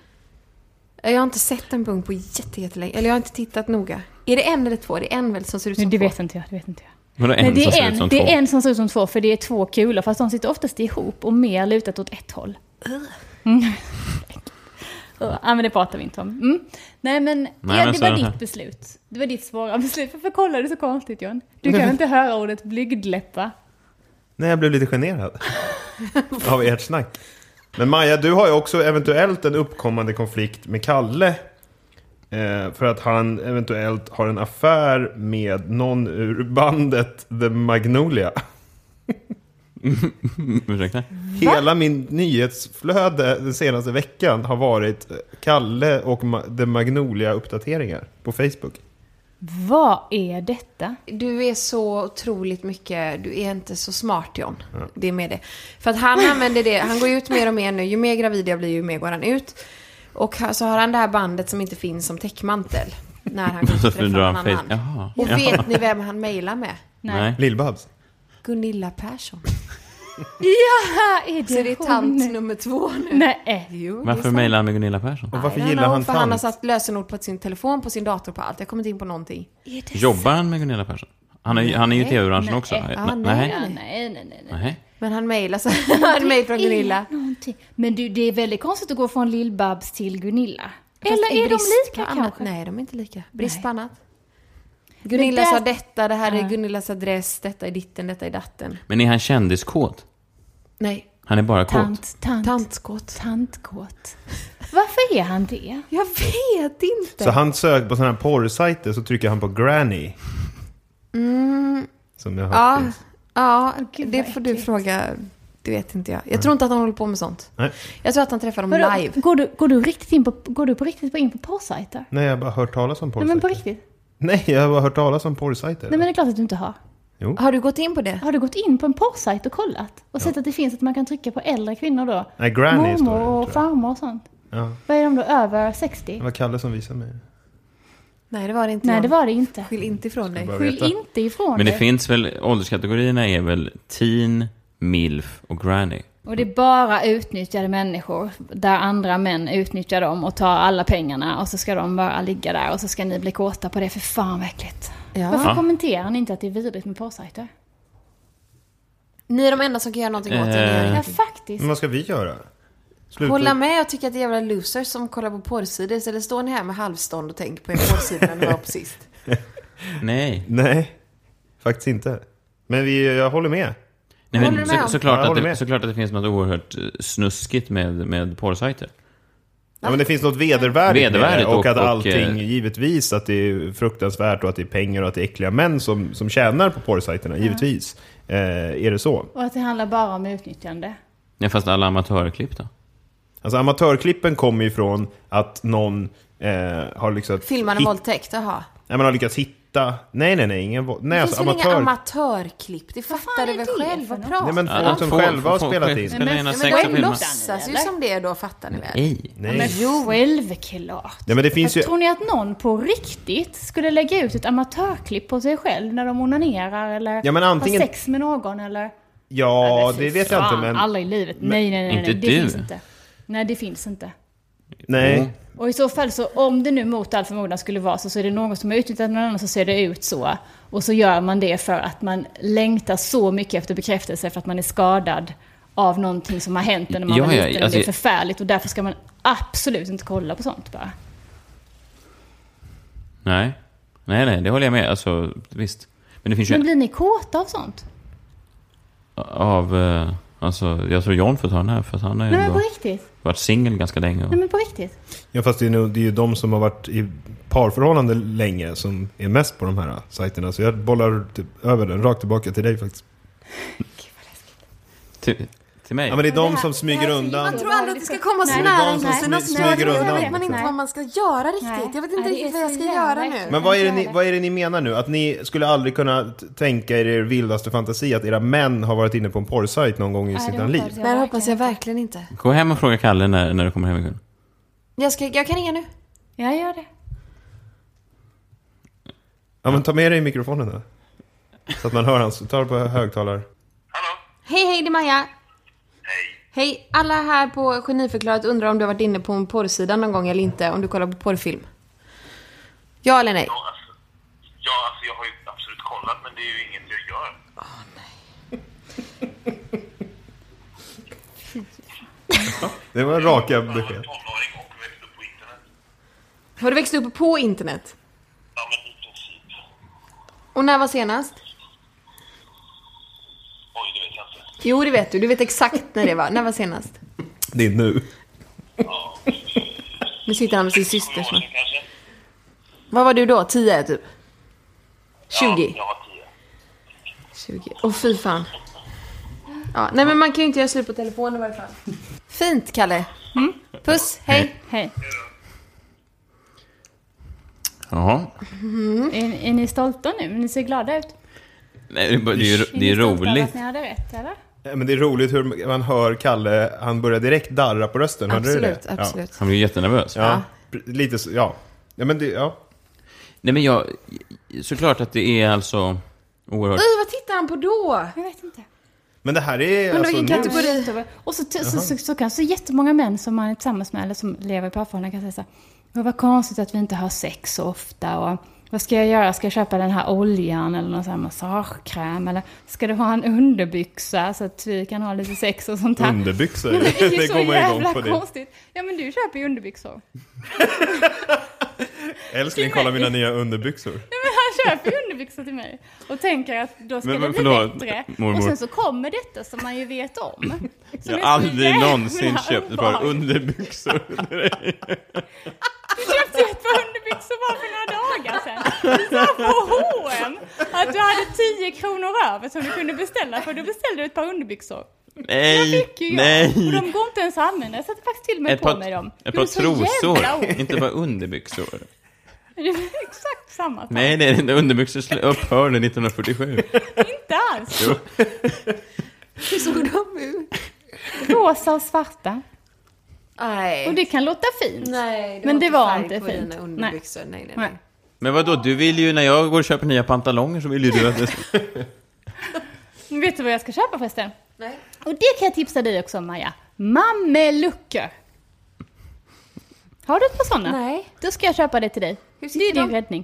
Jag har inte sett en punkt på jätte- jättelänge. Eller jag har inte tittat noga. Är det en eller två? Det är en väl som ser ut som Nej, det två? vet inte jag. Det vet inte jag. Vadå en Men det som ser är, ut som en, två? det är en som ser ut som två, för det är två kulor, fast de sitter oftast ihop och mer lutat åt ett håll. Mm. Ja, men det pratar vi inte om. Mm. Nej, men, Nej, ja, men det så var är det ditt beslut. Det var ditt svåra beslut. Varför kollar du så konstigt, John? Du kan inte höra ordet blygdläppa. Nej, jag blev lite generad. av ert snack. Men Maja, du har ju också eventuellt en uppkommande konflikt med Kalle. Eh, för att han eventuellt har en affär med någon ur bandet The Magnolia. Ursäkta? Hela min nyhetsflöde den senaste veckan har varit Kalle och Ma- The Magnolia-uppdateringar på Facebook. Vad är detta? Du är så otroligt mycket, du är inte så smart John. Det är med det. För att han använder det, han går ut mer och mer nu. Ju mer gravid jag blir, ju mer går han ut. Och så har han det här bandet som inte finns som täckmantel. När han går drar någon han annan. face... Jaha. Och vet ni vem han mejlar med? Nej. Lill-Babs. Gunilla Persson. Ja, är det Så det är hon? tant nummer två nu. Nej. Jo, det är Varför sant. mejlar han med Gunilla Persson? Och varför I don't gillar know, han För han har tant? satt lösenord på sin telefon, på sin dator, på allt. Jag kommer inte in på någonting. Jobbar han med Gunilla Persson? Han är, han är ju i tv-branschen också. Ja, Nej. nej. Nej, nej, nej. nej. Nej. Men han mejlar så här, ett mejl från Det Gunilla. är någonting. Men du, det är väldigt konstigt att gå från Lill-Babs till Gunilla. Fast Eller i är de brist lika annat- kanske? Nej, de är inte lika. Brist på annat. Gunilla där- sa detta, det här är. Gunillas adress, detta är ditten, detta är datten. Men är han kändiskåt? Nej, Han är bara kåt? Tant, tant, tantskott. tantkåt. Varför är han det? Jag vet inte. Så han söker på sådana här porrsajter så trycker han på granny. Som jag har ja, finns. ja Gud, det får du fråga. Det vet inte jag. Jag tror inte att han håller på med sånt. Nej. Jag tror att han träffar dem Vadå, live. Går du, går du riktigt in på, går du på riktigt in på porrsajter? Nej, jag har bara hört talas om Nej men på porrsajter. riktigt? Nej, jag har bara hört talas om porrsajter. Nej men det är klart att du inte har. Har du gått in på det? Har du gått in på en porrsajt och kollat? Och sett att det finns att man kan trycka på äldre kvinnor då? Nej, granny det, Mormor tror och farmor och sånt. Ja, Vad är de då, över 60? det var Kalle som visade mig. Nej, det var det inte. Nej det var det inte. Skyll inte ifrån dig. Skyll veta. inte ifrån Men det dig. finns väl, ålderskategorierna är väl teen, milf och granny. Och det är bara utnyttjade människor där andra män utnyttjar dem och tar alla pengarna och så ska de bara ligga där och så ska ni bli kåta på det. För fan vad äckligt. Ja. Varför Ja. kommenterar ni inte att det är vidrigt med porrsajter? Ni är de enda som kan göra någonting åt det. Eh. Ja faktiskt. Men vad ska vi göra? Sluta. Hålla med och tycka att det är jävla losers som kollar på porrsidor. Så det står ni här med halvstånd och tänker på en porrsida när ni var på sist. Nej. Nej, faktiskt inte. Men vi, jag håller med. Nej Håller men du med så, om? såklart, Ja, jag att håller det, med. såklart att det finns något oerhört eh, snuskigt med, med porrsajter. Ja, men det finns något vedervärdigt, med Vedervärdigt det, och, och- att och, allting, eh, givetvis, att det är fruktansvärt och att det är pengar och att det är äckliga män som, som tjänar på porrsajterna, givetvis. Eh, är det så? Och att det handlar bara om utnyttjande. Ja, fast alla amatörklipp då? Alltså amatörklippen kommer ju från att någon eh, har lyckats... Filmar en hit- våldtäkt, jaha. Nej, man har lyckats hitta... Nej, nej, nej, ingen våld. Nej, Det alltså finns väl inga amatör... amatörklipp? Det fattar du väl själv? Vad pratar Nej, men folk om? som Få- själva har spelat in. Spela Men- men Men filma. låtsas ju som det då, fattar ni väl? Nej. Nej. Men självklart. Ja, men det finns ju... Tror ni att någon på riktigt skulle lägga ut ett amatörklipp på sig själv när de onanerar eller Ja, men antingen- har sex med någon eller? Ja, Nej, det vet jag inte, men... Aldrig i livet. Nej, nej, nej. Inte nej. Det du. finns inte. Nej, det finns inte. Nej. Och i så fall så, om det nu mot all förmodan skulle vara så, så är det någon som har utnyttjat någon annan så ser det ut så. Och så gör man det för att man längtar så mycket efter bekräftelse för att man är skadad av någonting som har hänt när man Ja, var ja, liten. och alltså- det är förfärligt och därför ska man absolut inte kolla på sånt bara. Nej. Nej, nej, det håller jag med. Alltså, visst. Men det finns ju Men blir ni kåta av sånt? av... eh, Alltså, jag tror John får ta den här för att han har ju Nej men på ändå riktigt. varit singel ganska länge. Och... Nej men på riktigt. Ja, fast det är, nog, det är ju de som har varit i parförhållande länge som är mest på de här sajterna. Så jag bollar typ över den rakt tillbaka till dig faktiskt. Till, till mig? Ja, men det är de det här- som smyger undan. Man tror aldrig att det ska komma så nära de som smyger undan. vet man inte vad man ska göra riktigt. Jag vet inte riktigt vad jag ska göra nu. Men vad är, det ni, vad är det ni menar nu? Att ni skulle aldrig kunna tänka er er vildaste fantasi att era män har varit inne på en porrsajt någon gång i sitt liv? Nej, det hoppas jag verkligen inte. Gå hem och fråga Kalle när, när du kommer hem ikväll. Jag, ska, jag kan ringa nu. Jag gör det. Ja, men ta med dig mikrofonen då. Så att man hör hans. Ta det på högtalare. Hej, hej, det är Maja. Hej. Alla här på Geniförklarat undrar om du har varit inne på en porrsida någon gång eller inte, om du kollar på porrfilm. Ja eller nej? Ja, alltså, ja, alltså jag har ju absolut kollat, men det är ju inget jag gör. Det var raka Jag var besked. på internet. Har du växt upp på internet? Ja, men i princip. Och när var senast? Oj, det vet jag inte. Jo, det vet du. Du vet exakt när det var. När var senast? Det är nu. Nu sitter han med sin syster kanske? Vad var du då? 10 typ? 20? Ja, jag var tio. 20. Åh fy fan. Ja, nej men man kan ju inte göra slut på telefonen i varje fall. Fint, Kalle. Puss, hej. Hej. Jaha. Är, är ni stolta nu? Ni ser glada ut. Nej, det är, det är, ju- Är det är ni stolta roligt. att ni hade rätt, eller? Ja, Men det är roligt hur man hör Kalle, han börjar direkt darra på rösten. Hörde du Absolut, det? absolut. Han blir jättenervös. Ja. ja. Lite så, ja. Ja, men det, ja. Nej, men jag... Såklart att det är alltså oerhört... Oj, vad tittar han på då? Jag vet inte. Men det här är alltså vilken kategori? Och så, så, så, så kan så jättemånga män som man är tillsammans med eller som lever i parförhållanden kan säga så här. "Åh, Vad konstigt att vi inte har sex så ofta och vad ska jag göra? Ska jag köpa den här oljan eller någon sån här massagekräm? Eller ska du ha en underbyxa så att vi kan ha lite sex och sånt här? Underbyxor, Men det är det går man igång på det. konstigt. Ja men du köper ju underbyxor. Älskling, kolla mina nya underbyxor. Nej, men han köper ju underbyxor till mig. Och tänker att då ska Men- det bli förlåt, bättre. mormor. Och sen så kommer detta som man ju vet om. Jag är har aldrig någonsin köpt ett par underbyxor. Du köpte ju ett par underbyxor bara för några dagar sedan. Du sa på H&M att du hade 10 kronor över som du kunde beställa för. Då beställde du ett par underbyxor. Nej, fick ju jag. nej. Och de går inte ens att använda. Jag satte faktiskt till och med Ett på par, mig dem. ett Det par trosor, inte bara underbyxor. Det är exakt samma sak. Nej, det är inte. Underbyxor upphörde 1947. Inte alls. Hur såg de ut? Rosa och svarta. Nej. Och det kan låta fint. Nej, Men det var inte fint. Nej, nej, nej. Nej. Men vad då? du vill ju, när jag går och köper nya pantalonger så vill ju du att det Vet du vad jag ska köpa förresten? nej. Och det kan jag tipsa dig också om, Maja. Mameluckor. Har du ett par sådana? Nej. Då ska jag köpa det till dig. Hur det är din de? räddning.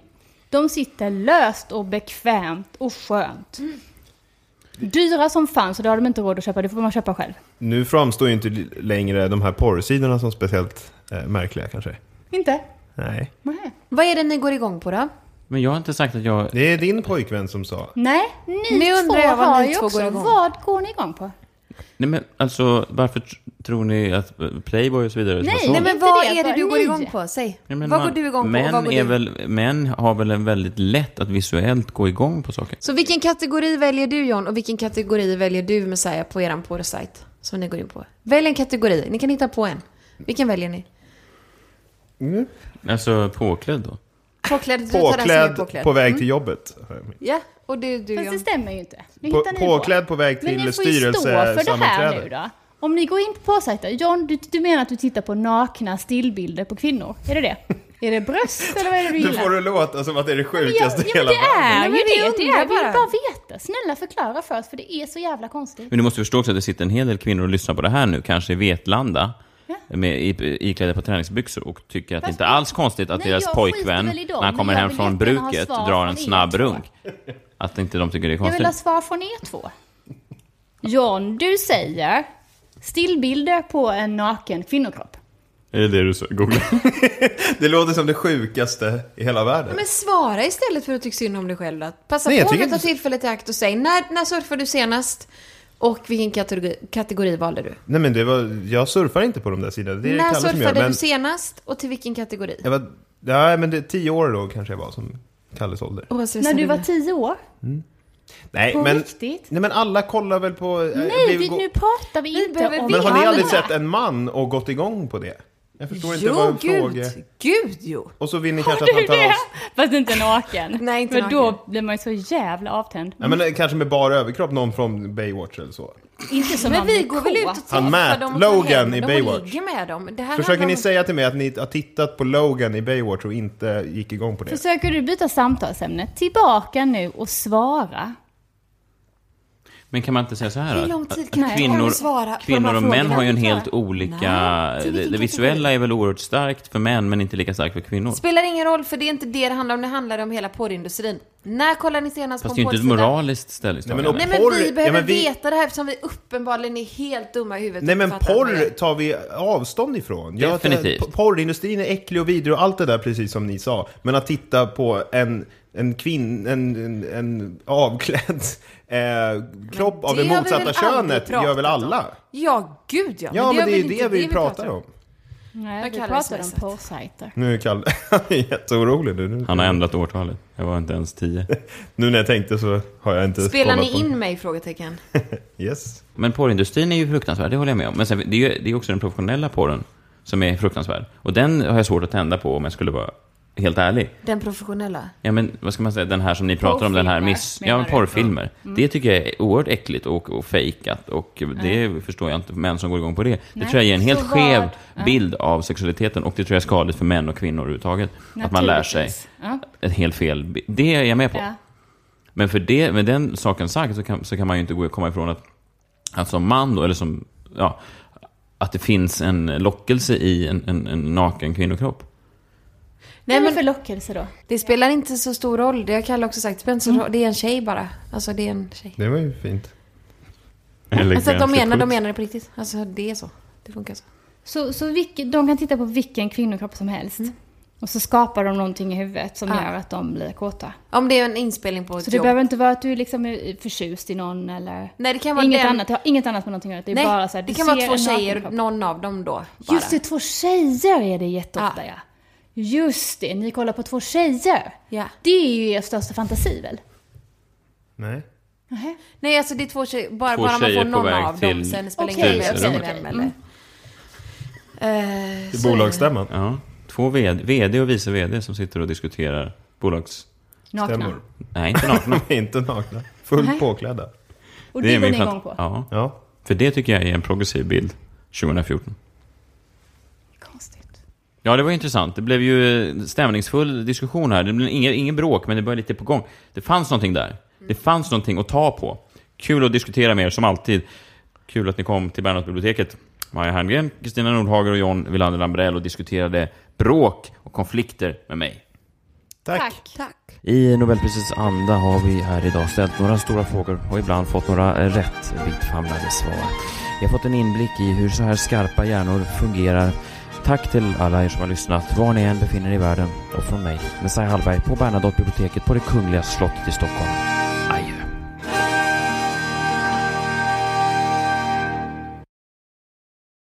De sitter löst och bekvämt och skönt. Dyra som fan, så det har de inte råd att köpa. Det får man köpa själv. Nu framstår ju inte längre de här porrsidorna som speciellt eh, märkliga kanske. Inte? Nej. Nej. Vad är det ni går igång på då? Men jag har inte sagt att jag... Det är din pojkvän som sa. Nej, ni Nu undrar två jag vad har ni ju två också. går igång. Vad går ni igång på? Nej men alltså, varför tr- tror ni att Playboy och så vidare Nej, vara Nej så? men vad är det du går igång på? Säg. Ja, men vad man- går du igång på? Män, vad går är du? väl, män har väl en väldigt lätt att visuellt gå igång på saker. Så vilken kategori väljer du John och vilken kategori väljer du Messiah på eran porrsajt? Som ni går in på. Välj en kategori, ni kan hitta på en. Vilken väljer ni? Alltså påklädd då. Påklädd, du tar den som är Påklädd påklädd. på väg till jobbet. Ja, och du, du Fast det stämmer ju inte. Nu På, hittar ni påklädd på väg Men till ni får ju stå för det här nu styrelsesammanträde. då. Om ni går in på porrsajter, John, du, du menar att du tittar på nakna stillbilder på kvinnor? Är det det? Är det bröst eller vad är det du Nu gillar? får det låta som att det är det Ja, sjukaste i ja, men hela det världen. är Nej, ju men vi det. Det är, undrar vill bara. bara veta. Snälla förklara för oss, för det är så jävla konstigt. Men du måste förstå också att det sitter en hel del kvinnor och lyssnar på det här nu, kanske i Vetlanda, med, i, iklädda på träningsbyxor och tycker att det Fast inte alls konstigt att Nej, deras jag pojkvän, dem, när han kommer hem från bruket, drar en snabb runk. Att inte de tycker det är Jag vill ha konstigt. svar från er två. John, du säger stillbilder på en naken kvinnokropp. Är det det du sa? Googla. Det låter som det sjukaste i hela världen. Men svara istället för att tycka synd om dig själv då. Passa Nej, på att ta tillfället i akt och säg när, när surfade du senast? Och vilken kategori, kategori valde du? Nej men det var, jag surfar inte på de där sidorna. Det är när Kalle som gör. surfade Men du senast och till vilken kategori? jag var, ja, men det är tio år då kanske jag var som Kalles ålder. Stressar När du var tio år? Nej På men, riktigt? nej men alla kollar väl på... Nej, vi vi, nu pratar vi, Vi inte om... Men har ni aldrig sett en man och gått igång på det? Jag förstår inte vad Jo, en gud! fråga... Gud, jo! Och så vill ni kanske att han tar det? av... Fast inte naken. Nej, inte För naken. då blir man ju så jävla avtänd. Ja, men kanske med bara överkropp, någon från Baywatch eller så. Inte som Men vi går väl ut och träffar Han Matt, dem och Logan i Baywatch. ligger med dem. Det här Försöker ni om- säga till mig att ni har tittat på Logan i Baywatch och inte gick igång på det? Försöker du byta samtalsämne? Tillbaka nu och svara. Men kan man inte säga så här? Hur att- lång tid kan jag kvinnor, kvinnor och män har ju en jag helt olika... Nej. Det, det visuella är väl oerhört starkt för män, men inte lika starkt för kvinnor. Spelar ingen roll, för det är inte det det handlar om. Det handlar om hela porrindustrin. När kollar ni senast Fast på det är en ju inte ett moraliskt ställningstagande. Nej, men Nej men Porr- vi behöver ja, men vi- veta det här eftersom vi uppenbarligen är helt dumma i huvudet. Nej men det porr är. tar vi avstånd ifrån. Jag- Definitivt. p- Porrindustrin är äcklig och vidrig och allt det där precis som ni sa. Men att titta på en, en kvinn, en, en, en avklädd eh, kropp av det det motsatta könet gör väl om? alla? Ja, gud ja. Ja, men har det är ju inte det vi pratar om. Nej, Jag vi det pratar om porrsajter. Nu är Kalle jätteorolig. Nu, Han har ändrat årtalet. Jag var inte ens tio. nu när jag tänkte så har jag inte Spelar ni på- in mig? Frågetecken. Yes. Men porrindustrin är ju fruktansvärd, det håller jag med om. Men sen, det är ju det är också den professionella porren som är fruktansvärd. Och den har jag svårt att tända på om jag skulle vara helt ärlig. Den professionella. Ja men vad ska man säga, den här som ni pratar om, den här miss... Ja, du? porrfilmer. Det tycker jag är oerhört äckligt och, och fejkat och det förstår jag inte män som går igång på det. Det Nej. tror jag ger en helt skev vad- ja. bild av sexualiteten och det tror jag är skadligt för män och kvinnor överhuvudtaget. Att man lär sig. Ja. ett helt fel... Det är jag med på. Ja. Men för det, med den saken sagt så kan, så kan man ju inte gå, komma ifrån att, att som man då, eller som, ja, att det finns en lockelse i en, en, en naken kvinnokropp. Nej, men men för lockelse då? det spelar inte så stor roll. Det har Kalle också sagt. Det, så roll. det är en tjej bara. Alltså det är en tjej. Det var ju fint. Alltså de menar, de menar det på riktigt. Alltså det är så. Det funkar så. Så, så vilk, de kan titta på vilken kvinnokropp som helst? Och så skapar de någonting i huvudet som Ja. gör att de blir kåta. Om det är en inspelning på ett Så det jobb. behöver inte vara att du liksom är förtjust i någon eller... Nej, det kan vara inget den- annat, det har inget annat med någonting att göra. Det är Nej, bara så här, det kan vara två tjejer, någon av dem då. Bara. Just det, två tjejer är det jätteofta ja. Just det, ni kollar på två tjejer. Ja. Det är ju er största fantasi väl? Nej. Nähä. Nej, alltså det är två tjejer, bara, Två bara man får någon av dem. till Sen spelar det Okej, ingen roll vem okej, eller... Är det. bolagsstämman. Ja. Två VD, VD och vice VD som sitter och diskuterar bolags... Nakna. Stämmor. Nej, inte nakna. Inte nakna. Fullt Nej. påklädda. Och det, går min ni igång på? Ja. Ja. För det tycker jag är en progressiv bild 2014. Ja, det var intressant. Det blev ju stämningsfull diskussion här. Det blev ingen, ingen bråk, men det var lite på gång. Det fanns någonting där. Det fanns någonting att ta på. Kul att diskutera med er, som alltid. Kul att ni kom till Bernhardsbiblioteket. Maja Herngren, Kristina Nordhager och John Wilander Lambrell och diskuterade bråk och konflikter med mig. Tack. Tack. I Nobelprisets anda har vi här idag ställt några stora frågor och ibland fått några rätt vittfamlade svar. Vi har fått en inblick i hur så här skarpa hjärnor fungerar. Tack till alla er som har lyssnat, var ni än befinner er i världen. Och från mig, Messiah Hallberg, på Bernadottebiblioteket på det Kungliga slottet i Stockholm.